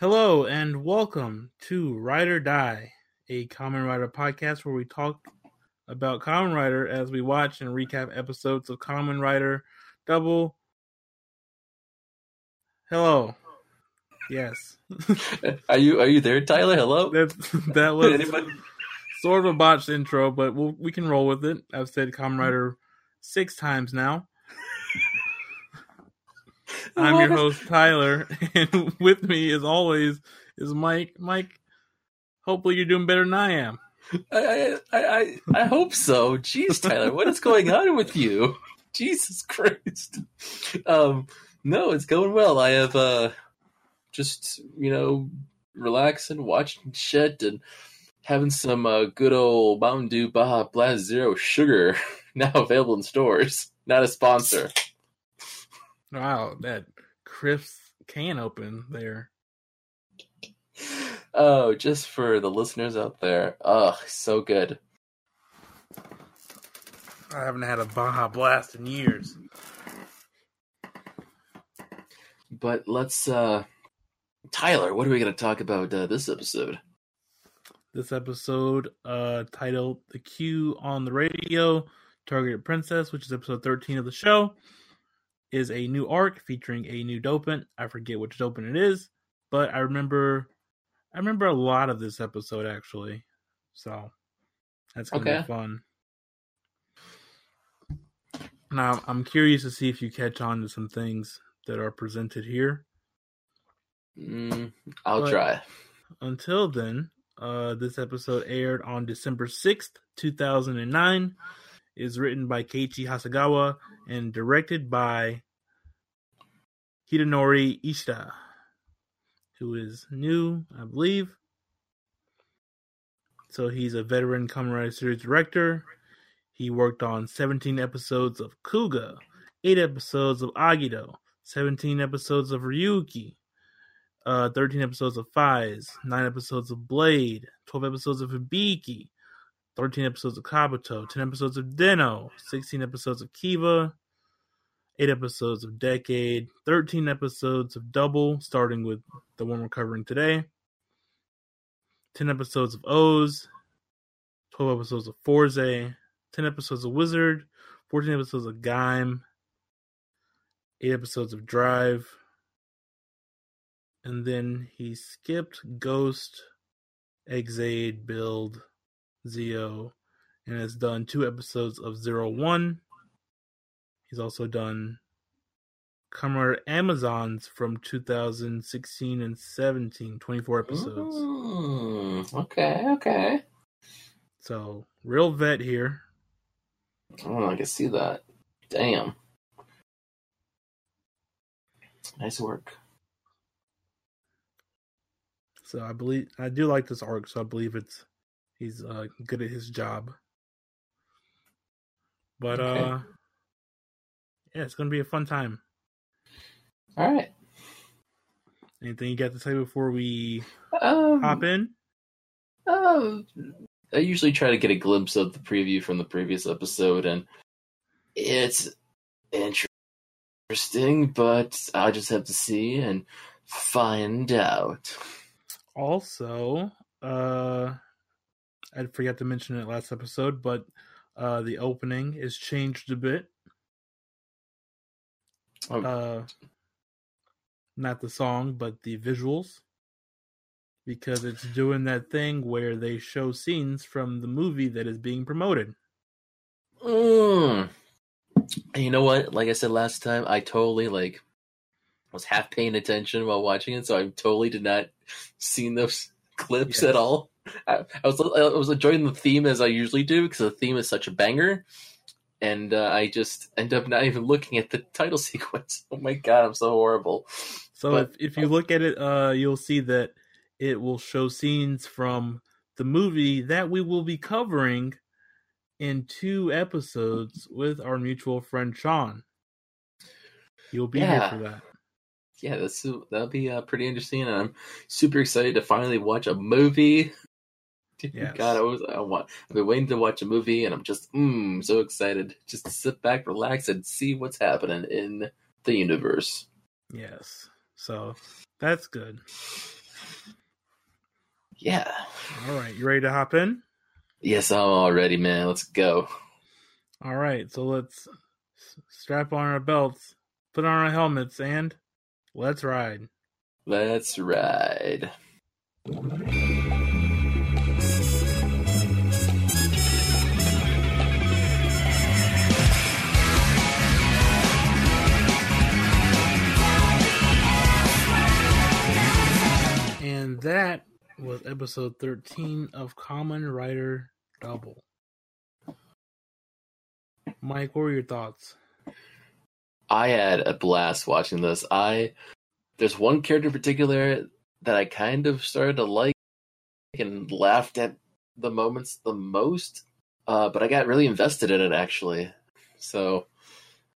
Hello and welcome to Ride or Die, a Kamen Rider podcast where we talk about Kamen Rider as we watch and recap episodes of Kamen Rider Double. Hello. Yes. Are you are you there, Tyler? Hello. That that was Anybody? sort of a botched intro, but we'll, we can roll with it. I've said Kamen Rider six times now. I'm your host Tyler, and with me, as always, is Mike. Mike, hopefully you're doing better than I am. I, I I I hope so. Jeez, Tyler, what is going on with you? Jesus Christ. Um, no, it's going well. I have uh, just you know, relaxing, watching shit, and having some uh, good old Mountain Dew Baja Blast Zero sugar now available in stores. Not a sponsor. Wow, that crisp can open there. Oh, just for the listeners out there. Oh, so good. I haven't had a Baja Blast in years. But let's uh Tyler, what are we going to talk about uh, this episode? This episode, uh, titled "The Q on the Radio," Targeted Princess, which is episode 13 of the show, is a new arc featuring a new dopant. I forget which dopant it is, but I remember, I remember a lot of this episode actually. So that's gonna Okay. be fun. Now I'm curious to see if you catch on to some things that are presented here. Mm, I'll But- try. Until then, uh, this episode aired on December 6th, 2009, is written by Keiichi Hasegawa and directed by Hidenori Ishida, who is new, I believe. So he's a veteran Kamen Rider series director. He worked on 17 episodes of Kuuga, 8 episodes of Agito, 17 episodes of Ryuki, uh, 13 episodes of Faiz, 9 episodes of Blade, 12 episodes of Hibiki, 13 episodes of Kabuto, 10 episodes of Den-O, 16 episodes of Kiva, 8 episodes of Decade, 13 episodes of Double, starting with the one we're covering today, 10 episodes of OOO, 12 episodes of Fourze, 10 episodes of Wizard, 14 episodes of Gaim, 8 episodes of Drive, and then he skipped Ghost, Ex-Aid, Build, Zi-O, and has done two episodes of Zero One. He's also done Kamen Amazons from 2016 and 17, 24 episodes. Mm, okay, okay. So, real vet here. Oh, I can see that. Damn. Nice work. So, I believe I do like this arc, so I believe it's he's uh, good at his job. But Okay. uh yeah, it's going to be a fun time. All right. Anything you got to say before we Um, hop in? um, I usually try to get a glimpse of the preview from the previous episode, and it's interesting, but I'll just have to see and find out. Also, uh I forgot to mention it last episode, but uh the opening is changed a bit. Oh. Uh not the song, but the visuals. Because it's doing that thing where they show scenes from the movie that is being promoted. Mm. And you know what? Like I said last time, I totally like was half paying attention while watching it, so I totally did not seen those clips Yes. at all. I, I was I was enjoying the theme as I usually do because the theme is such a banger, and uh, I just end up not even looking at the title sequence. Oh my god, I'm so horrible. So But- if, if you look at it, uh, you'll see that it will show scenes from the movie that we will be covering in two episodes with our mutual friend Sean. You'll be Yeah. here for that. Yeah, that's that'll be uh, pretty interesting, and I'm super excited to finally watch a movie. Dear Yes. God, I was I want I've been waiting to watch a movie, and I'm just mm, so excited just to sit back, relax, and see what's happening in the universe. Yes. So that's good. Yeah. All right, you ready to hop in? Yes, I'm all ready, man. Let's go. All right, so let's strap on our belts, put on our helmets, and let's ride. Let's ride. Was episode 13 of Kamen Rider Double. Mike, what were your thoughts? I had a blast watching this. I there's one character in particular that I kind of started to like and laughed at the moments the most, uh, but I got really invested in it actually. So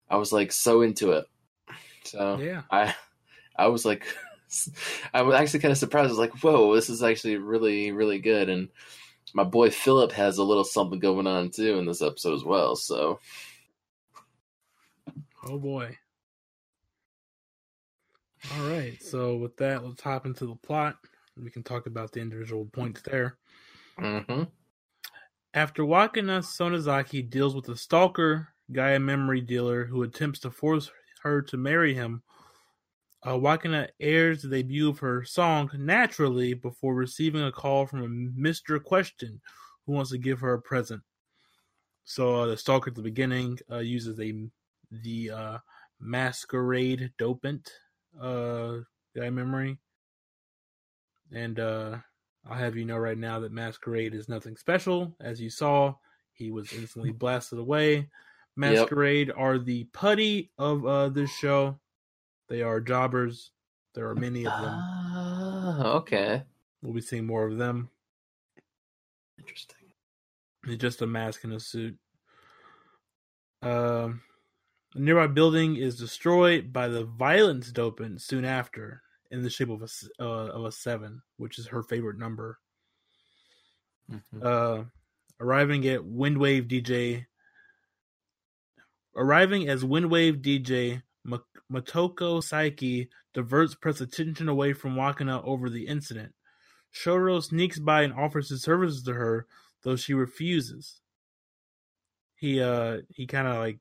I was like so into it. So Yeah. I I was like I was actually kind of surprised. I was like, "Whoa, this is actually really really good." And my boy Philip has a little something going on too in this episode as well. So Oh boy. All right, so with that, let's hop into the plot. We can talk about the individual points there. mhm. After Wakana Sonozaki deals with a stalker, Gaia memory dealer who attempts to force her to marry him, uh, Wakana airs the debut of her song naturally before receiving a call from a Mr. Question who wants to give her a present. So uh, the stalker at the beginning uh, uses a the uh, masquerade dopant uh, Gaia memory, and uh, I'll have you know right now that Masquerade is nothing special. As you saw, he was instantly blasted away. Masquerade are the putty of uh, this show. They are jobbers. There are many of them. Ah, okay. We'll be seeing more of them. Interesting. It's just a mask and a suit. Um, a nearby building is destroyed by the violence dopant soon after, in the shape of a uh, of a seven, which is her favorite number. Mhm. uh, arriving at Windwave DJ, arriving as Windwave DJ, Motoko Saiki diverts press attention away from Wakana over the incident. Shoro sneaks by and offers his services to her, though she refuses. He uh he kind of like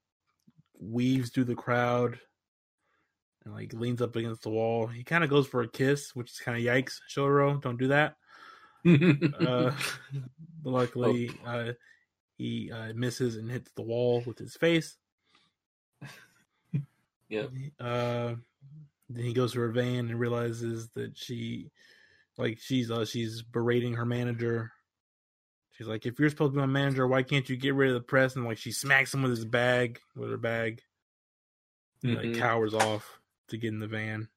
weaves through the crowd and like leans up against the wall. He kind of goes for a kiss, which is kind of yikes. Shoro, don't do that. Uh, luckily, uh, he uh, misses and hits the wall with his face. Yep. Uh, then he goes to her van and realizes that she, like, she's uh, she's berating her manager. She's like, "If you're supposed to be my manager, why can't you get rid of the press?" And like, she smacks him with his bag, with her bag. He like cowers off to get in the van.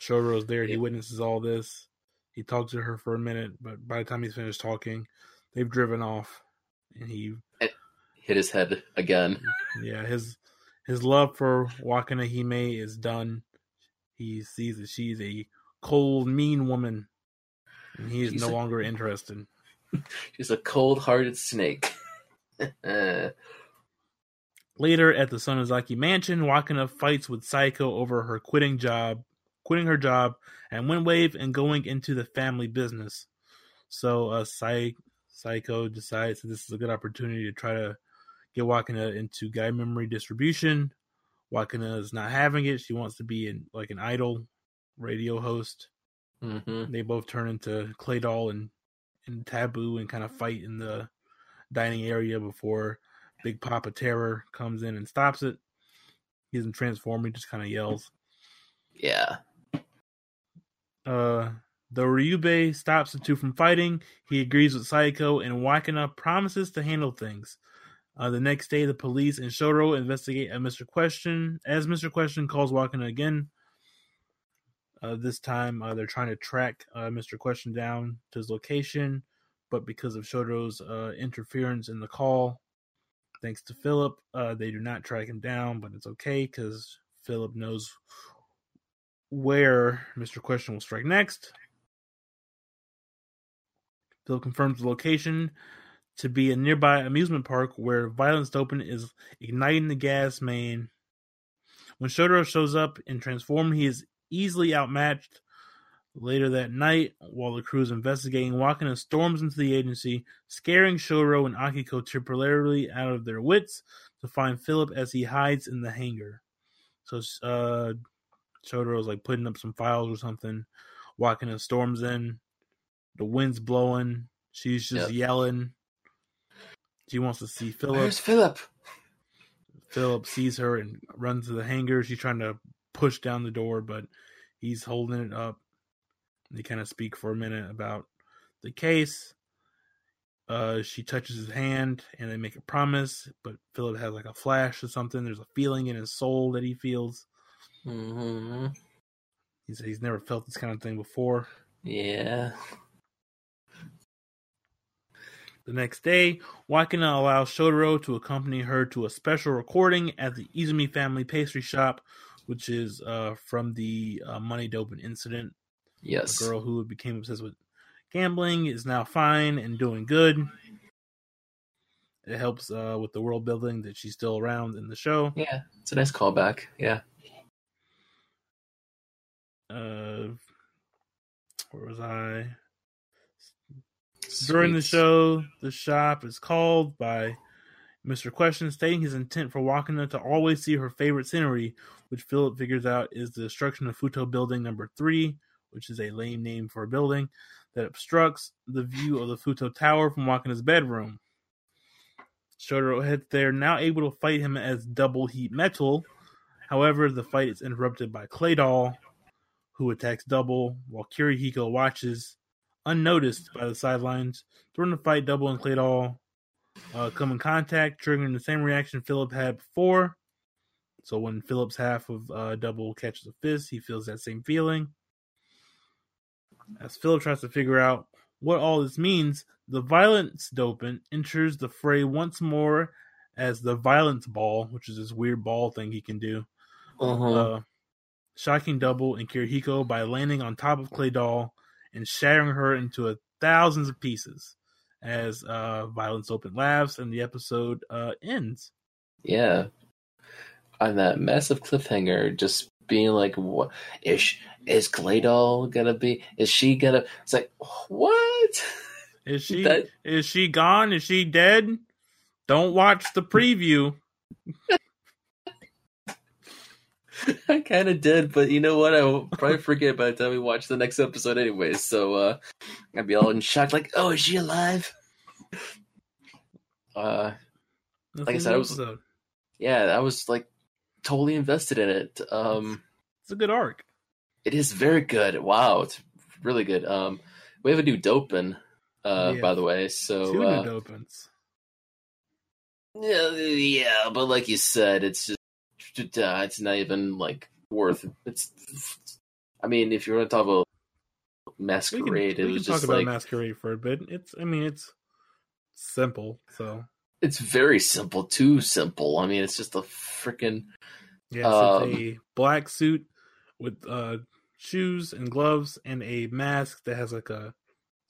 Shoro's there. He Yeah. witnesses all this. He talks to her for a minute, but by the time he's finished talking, they've driven off. And he, Hit his head again. yeah, his his love for Wakana Hime is done. He sees that she's a cold, mean woman, and he is She's no a- longer interested. She's a cold-hearted snake. Later at the Sonozaki mansion, Wakana fights with Saeko over her quitting job, quitting her job, and Windwave and going into the family business. So, uh, Psy- Saeko decides that this is a good opportunity to try to get Wakana into Gaia memory distribution. Wakana is not having it; she wants to be in like an idol radio host. mhm. They both turn into Clay Doll and and Taboo and kind of fight in the dining area before Big Papa Terror comes in and stops it. He doesn't transform; he just kind of yells. Yeah. Uh, though Ryubee stops the two from fighting, he agrees with Saeko, and Wakana promises to handle things. Uh, the next day, the police and Shoro investigate a Mr. Question as Mr. Question calls Wakana again. Uh, this time, uh, they're trying to track uh, Mr. Question down to his location, but because of Shoro's uh, interference in the call, thanks to Philip, uh, they do not track him down. But it's okay because Philip knows where Mr. Question will strike next. Phil confirms the location to be a nearby amusement park where Violence Dopant is igniting the gas main. When Shotaro shows up and transformed, he is easily outmatched. Later that night, while the crew is investigating, Wakana storms into the agency, scaring Shoro and Akiko temporarily out of their wits to find Philip as he hides in the hangar. So uh, is like putting up some files or something. Wakana storms in. The wind's blowing. She's just Yep. yelling. She wants to see Philip. Where's Philip? Philip sees her and runs to the hangar. She's trying to push down the door, but he's holding it up. They kind of speak for a minute about the case. Uh, she touches his hand and they make a promise, but Philip has like a flash or something. There's a feeling in his soul that he feels. hmm He said he's never felt this kind of thing before. Yeah. The next day, Wakana allows Shotaro to accompany her to a special recording at the Izumi family pastry shop, which is uh, from the uh, money Dopant incident. Yes. A girl who became obsessed with gambling is now fine and doing good. It helps uh, with the world building that she's still around in the show. Yeah. It's a nice callback. Yeah. Uh, where was I? During the show, the shop is called by Mr. Question, stating his intent for Wakana to always see her favorite scenery, which Philip figures out is the destruction of Futo Building Number 3, which is a lame name for a building that obstructs the view of the Futo Tower from Wakana's bedroom. Shotaro heads there, now able to fight him as Double Heat Metal. However, the fight is interrupted by Claydol, who attacks Double, while Kirihiko watches unnoticed by the sidelines. During the fight, Double and Claydol uh, come in contact, triggering the same reaction Philip had before. So when Philip's half of uh, Double catches a fist, he feels that same feeling. As Philip tries to figure out what all this means, the violence dopant enters the fray once more as the violence ball, which is this weird ball thing he can do Uh-huh. uh, shocking double and Kirihiko by landing on top of Clay Doll and shattering her into a thousands of pieces as uh, Violence Open laughs and the episode uh, ends. Yeah. On that massive cliffhanger, just being like, "What is is Claydol gonna be? Is she gonna?" It's like, what? Is she That- is she gone? Is she dead? Don't watch the preview. I kind of did, but you know what? I will probably forget by the time we watch the next episode, anyways. So uh, I'd be all in shock, like, "Oh, is she alive?" Uh, Like I said, I was- episode. yeah, I was like totally invested in it. Um, It's a good arc. it is very good. Wow, it's really good. Um, we have a new Dopant, uh, Yeah. by the way. So Two uh, new opens. Yeah, yeah, but like you said, it's just uh, it's not even like worth. It's. I mean, if you want to talk about We can, masquerade, we it can talk about like Masquerade for a bit. It's I mean it's simple, so it's very simple, too simple. I mean, it's just a freaking Yes, Um, a black suit with uh, shoes and gloves and a mask that has like a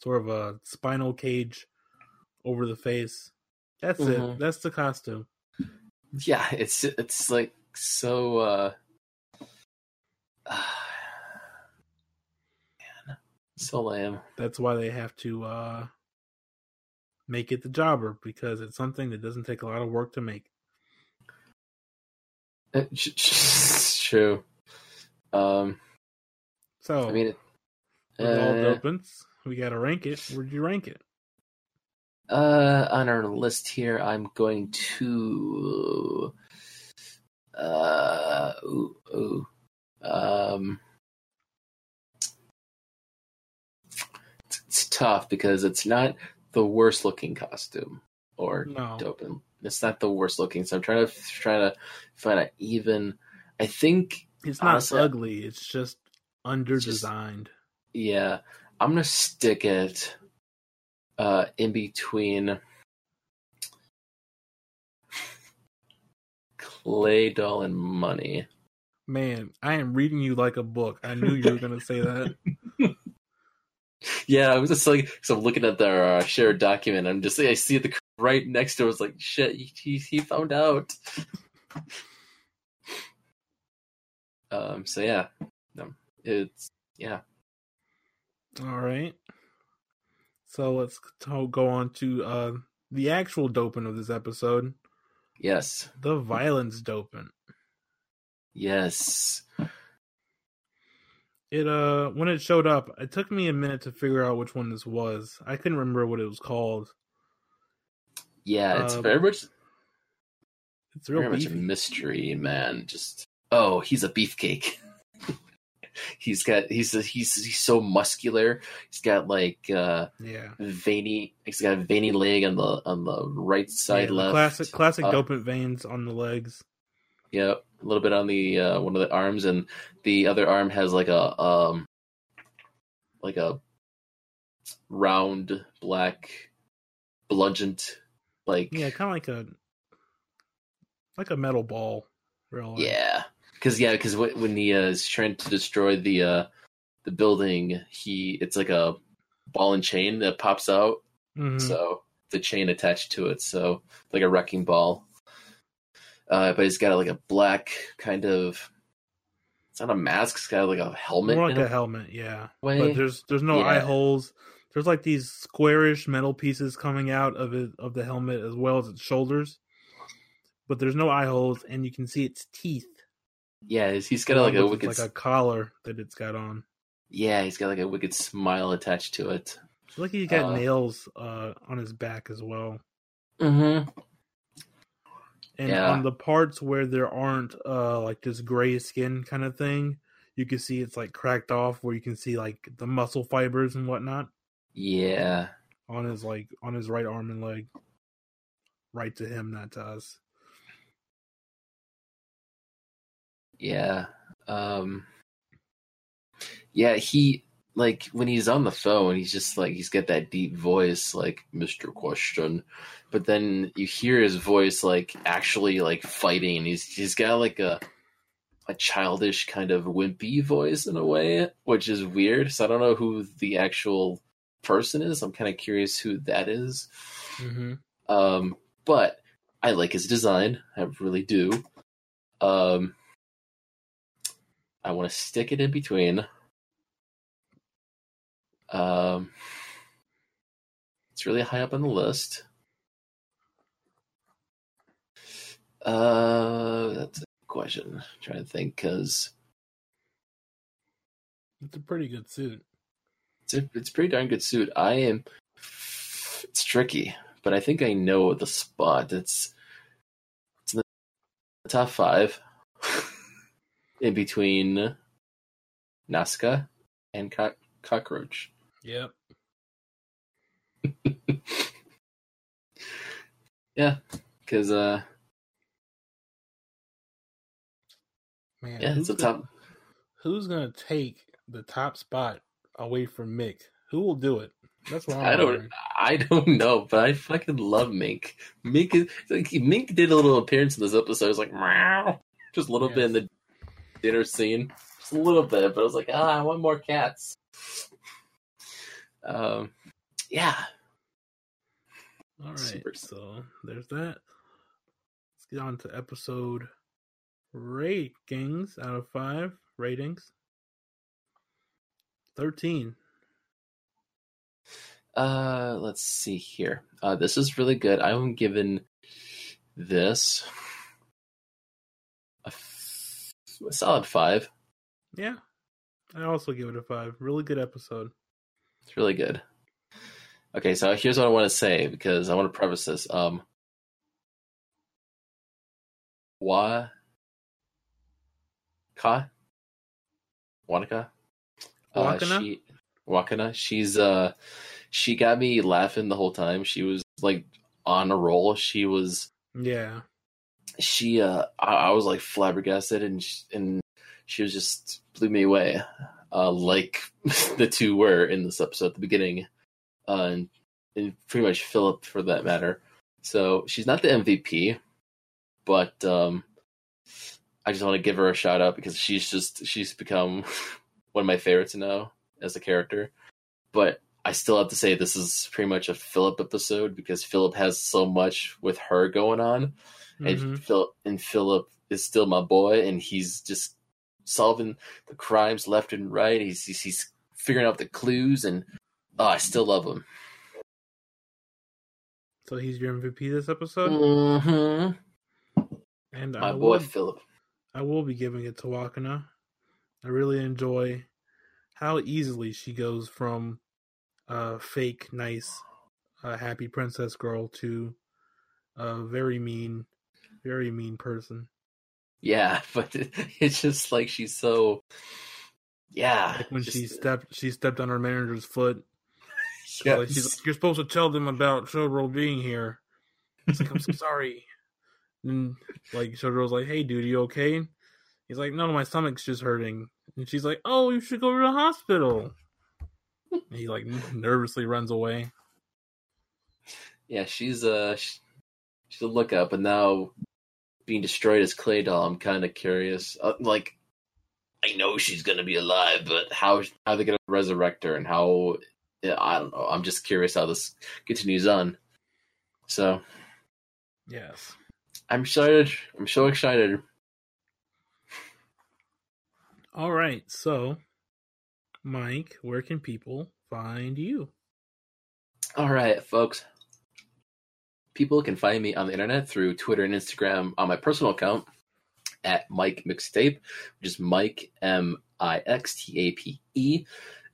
sort of a spinal cage over the face. That's it. Mhm. That's the costume. yeah. It's it's like so. uh Man, so lame. That's why they have to uh, make it the jobber because it's something that doesn't take a lot of work to make. It's true. Um, So I mean, it, uh, dopants, we got to rank it. Where'd you rank it? Uh, on our list here, I'm going to. Uh, ooh, ooh, um, it's, it's tough because it's not the worst looking costume or No. It's not the worst looking, so I'm trying to trying to find an even. I think, It's not Honestly, ugly. It's just under designed. yeah, I'm gonna stick it uh in between clay doll and money. Man, I am reading you like a book. I knew you were going to say that. Yeah, I was just like, so I'm looking at their uh, shared document. I'm just, I see the right next to it. I was like, shit, he, he, he found out. um. So yeah, no, it's yeah. All right. So let's go on to uh, the actual dopant of this episode Yes. the violence dopant. Yes. It uh when it showed up, it took me a minute to figure out which one this was. I couldn't remember what it was called. Yeah, it's Um, very much It's real very much a mystery, man. Just oh, he's a beefcake. he's got he's he's he's so muscular. He's got like uh Yeah. veiny. He's got a veiny leg on the on the right Yeah, side, the left. classic classic Uh, dopant veins on the legs. Yeah, a little bit on the uh, one of the arms, and the other arm has like a um like a round black bludgeoned like Yeah, kind of like a like a metal ball. Real life. yeah because yeah because when he uh, is trying to destroy the uh the building he it's like a ball and chain that pops out Mhm. so the chain attached to it so like a wrecking ball uh but he's got like a black kind of it's not a mask it's got like a helmet More like a helmet, yeah. way. But there's there's no eye holes. There's like these squarish metal pieces coming out of it of the helmet as well as its shoulders. But there's no eye holes, and you can see its teeth. Yeah he's, got like a wicked like a collar that it's got on. yeah he's got like a wicked smile attached to it It's like he's got Uh, nails uh, on his back as well. mm-hmm And Yeah. on the parts where there aren't uh like this gray skin kind of thing, you can see it's like cracked off where you can see like the muscle fibers and whatnot yeah on his like on his right arm and leg. Right to him, not to us. Yeah. Um Yeah, he like when he's on the phone, he's just like he's got that deep voice like Mr. Question. But then you hear his voice like actually like fighting and he's he's got like a a childish kind of wimpy voice in a way, which is weird. So I don't know who the actual person is. I'm kind of curious who that is. Mm-hmm. Um, but I like his design. I really do. Um, I want to stick it in between. Um, it's really high up on the list. Uh, that's a question. I'm trying to think because It's a pretty good suit. it's a, it's a pretty darn good suit. I am. It's tricky, but I think I know the spot. It's it's in the top five, in between Nazca and Co- Cockroach. Yep. Yeah, because uh, Man, yeah, it's a top. Who's gonna take the top spot away from Mick? Who will do it? That's what I'm I don't. wondering. I don't know, but I fucking love Mick. Mick is like Mick did a little appearance in this episode. I was like, meow, just a little bit in the dinner scene, just a little bit. But I was like, ah, I want more cats. Um, yeah, All right, Super. so there's that. Let's get on to episode ratings out of five ratings. Thirteen. Uh, let's see here. Uh, this is really good. I'm giving this a, a solid five. Yeah, I also give it a five. Really good episode. It's really good. Okay, so here's what I want to say because I want to preface this. Um, Wa Ka Wanaka uh, Wakana? she Wakana she's uh she got me laughing the whole time. She was like on a roll. She was Yeah, she uh I, I was like flabbergasted and she, and she was just blew me away uh like the two were in this episode at the beginning uh and, and pretty much Philip for that matter. So she's not the MVP but um I just want to give her a shout out because she's just she's become one of my favorites now as a character. But I still have to say this is pretty much a Philip episode because Philip has so much with her going on Mhm. and Philip and Philip is still my boy, and he's just solving the crimes left and right. He's he's, he's figuring out the clues, and oh, I still love him. So he's your MVP this episode, Mm-hmm. and My I boy will, Philip. I will be giving it to Wakana. I really enjoy how easily she goes from a fake, nice, uh, happy princess girl to a very mean, very mean person. Yeah, but it's just like she's so. Yeah, Like when just- she stepped, she stepped on her manager's foot. yes. Like she's like, "You're supposed to tell them about Showgirl being here." It's like, "I'm so sorry." And like Showgirl's like, "Hey, dude, you okay?" He's like, "No, my stomach's just hurting." And she's like, "Oh, you should go to the hospital." He like nervously runs away. yeah, she's a sh- she's a look up, and now being destroyed as clay doll. I'm kind of curious. Uh, like, I know she's gonna be alive, but how how are they gonna resurrect her, and how? Yeah, I don't know. I'm just curious how this continues on. So Yes. I'm excited. I'm so excited. All right. So, Mike, where can people find you? All right, folks. People can find me on the internet through Twitter and Instagram on my personal account at Mike Mixtape, which is Mike M I X T A P E.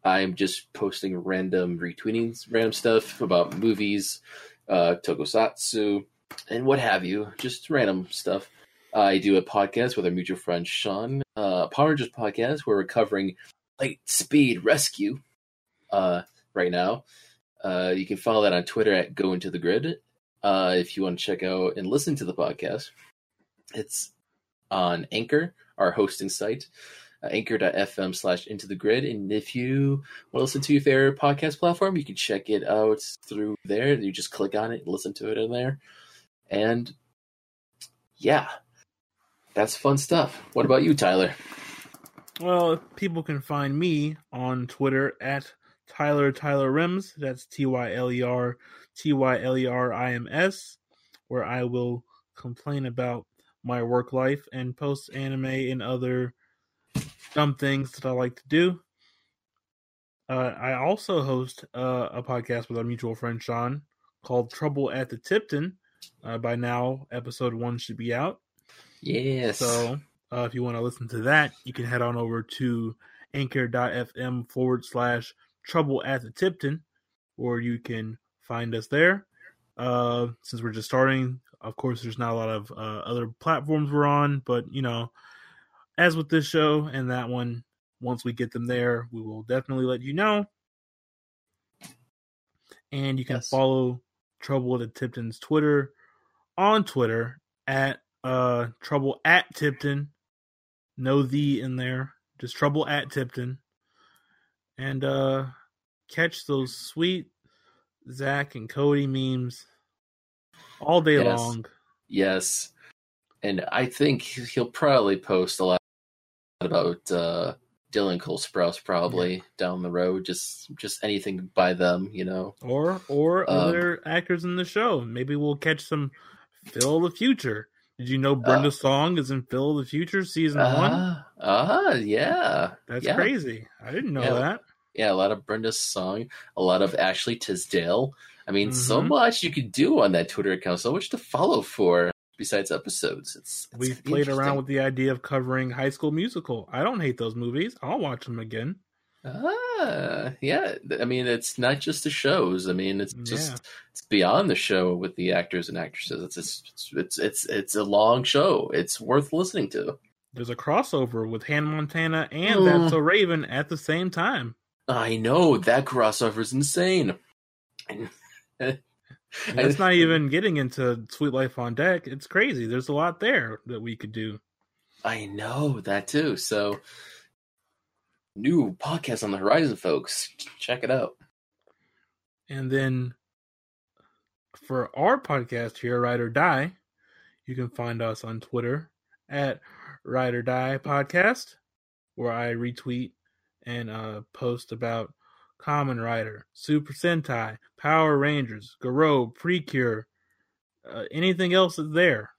I'm just posting random retweeting random stuff about movies, uh, tokusatsu, and what have you. Just random stuff. I do a podcast with our mutual friend Sean, uh, Power Rangers podcast, where we're covering Light Speed Rescue uh, right now. Uh, you can follow that on Twitter at Go Into the Grid. Uh, if you want to check out and listen to the podcast, it's on Anchor, our hosting site, uh, anchor.fm slash into the grid. And if you want to listen to your favorite podcast platform, you can check it out through there. You just click on it and listen to it in there. And yeah, that's fun stuff. What about you, Tyler? Well, people can find me on Twitter at Tyler Tyler Rims. That's T Y L E R T Y L E R I M S, where I will complain about my work life and post anime and other dumb things that I like to do. Uh, I also host uh, a podcast with our mutual friend Sean called Trouble at the Tipton. Uh, by now, episode one should be out. Yes. So uh, if you want to listen to that, you can head on over to anchor.fm forward slash trouble at the Tipton, or you can find us there. Uh, since we're just starting, of course, there's not a lot of uh, other platforms we're on, but you know, as with this show and that one, once we get them there, we will definitely let you know. And you can Yes. follow Trouble at the Tipton's Twitter on Twitter at uh trouble at Tipton. No the in there. Just trouble at Tipton. And uh catch those sweet Zach and Cody memes all day Yes. long. Yes, and I think he'll probably post a lot about uh, Dylan Cole Sprouse probably down the road. Just just anything by them, you know. Or or Um, other actors in the show. Maybe we'll catch some Phil the Future. Did you know Brenda Uh, Song is in Phil of the Future season one? Ah, ah, yeah, That's yeah. crazy. I didn't know Yeah. that. yeah. A lot of Brenda's song, a lot of Ashley Tisdale. I mean, so Mhm. much you could do on that Twitter account. So much to follow for besides episodes. It's, it's We've played around with the idea of covering High School Musical. I don't hate those movies. I'll watch them again. Ah, yeah. I mean, it's not just the shows. I mean, it's just Yeah. it's beyond the show with the actors and actresses. It's it's it's it's it's a long show. It's worth listening to. There's a crossover with Hannah Montana and Mm. That's So Raven at the same time. I know that crossover is insane. And that's not even getting into Sweet Life on Deck. It's crazy. There's a lot there that we could do. I know that too. So, new podcast on the horizon, folks. Check it out. And then for our podcast here, Ride or Die, you can find us on Twitter at Ride or Die Podcast, where I retweet and uh, post about Kamen Rider, Super Sentai, Power Rangers, Garo, Precure, uh, anything else is there.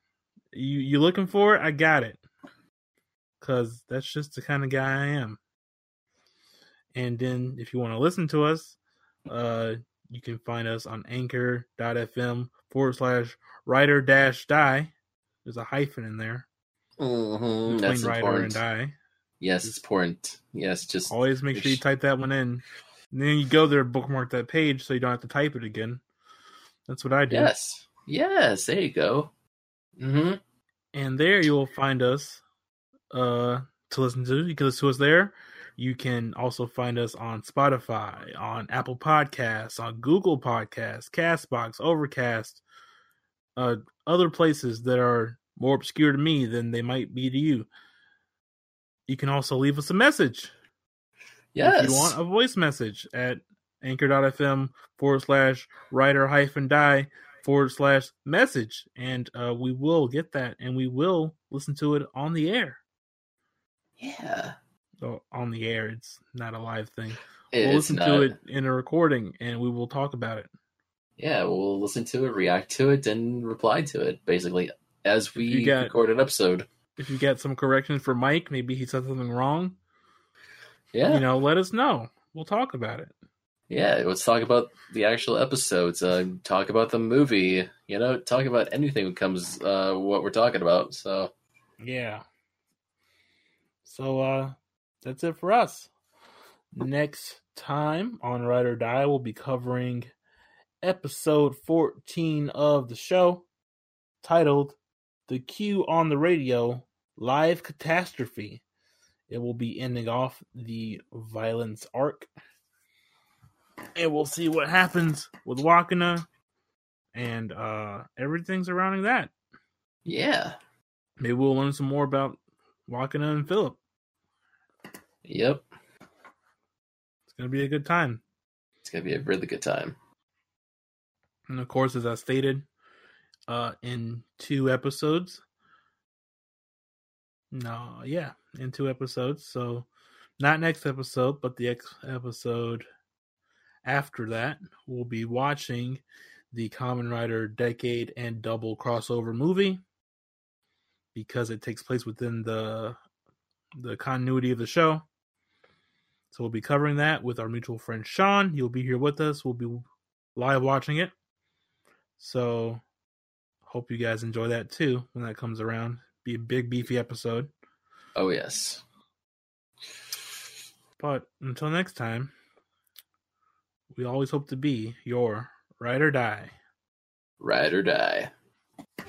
You you looking for it? I got it. Cause that's just the kind of guy I am. And then if you want to listen to us, uh, you can find us on anchor.fm forward slash writer dash die. There's a hyphen in there. Mm-hmm. That's writer important. and die. Yes, it's important. Yes, just Always make sure you type that one in. And then you go there, bookmark that page so you don't have to type it again. That's what I do. yes, yes. There you go. Mm-hmm. And there you will find us uh, to listen to. You can listen to us there. You can also find us on Spotify, on Apple Podcasts, on Google Podcasts, Castbox, Overcast, uh, other places that are more obscure to me than they might be to you. You can also leave us a message Yes. if you want a voice message at anchor.fm forward slash writer hyphen die forward slash message. And uh, we will get that and we will listen to it on the air. Yeah. On the air, it's not a live thing. We'll listen not, to it in a recording and we will talk about it. Yeah, we'll listen to it, react to it, and reply to it basically as we got- record an episode. If you get some corrections for Mike, maybe he said something wrong, Yeah. you know, let us know. We'll talk about it. Yeah, let's talk about the actual episodes. Uh, talk about the movie. You know, talk about anything that comes uh, what we're talking about. So Yeah. So uh that's it for us. Next time on Ride or Die, we'll be covering episode 14 of the show titled The Q on the Radio Live Catastrophe. It will be ending off the violence arc. And we'll see what happens with Wakana and uh everything surrounding that. yeah, Maybe we'll learn some more about Wakana and Philip. Yep, It's gonna be a good time. it's gonna be a really good time. And of course, as I stated, uh, in two episodes. No, yeah, in two episodes. So, not next episode, but the ex- episode after that, we'll be watching the Kamen Rider Decade and Double crossover movie because it takes place within the the continuity of the show. So we'll be covering that with our mutual friend Sean. He'll be here with us. We'll be live watching it. So hope you guys enjoy that too when that comes around. Be a big beefy episode. Oh yes, But until next time, we always hope to be your ride or die. ride or die. Die.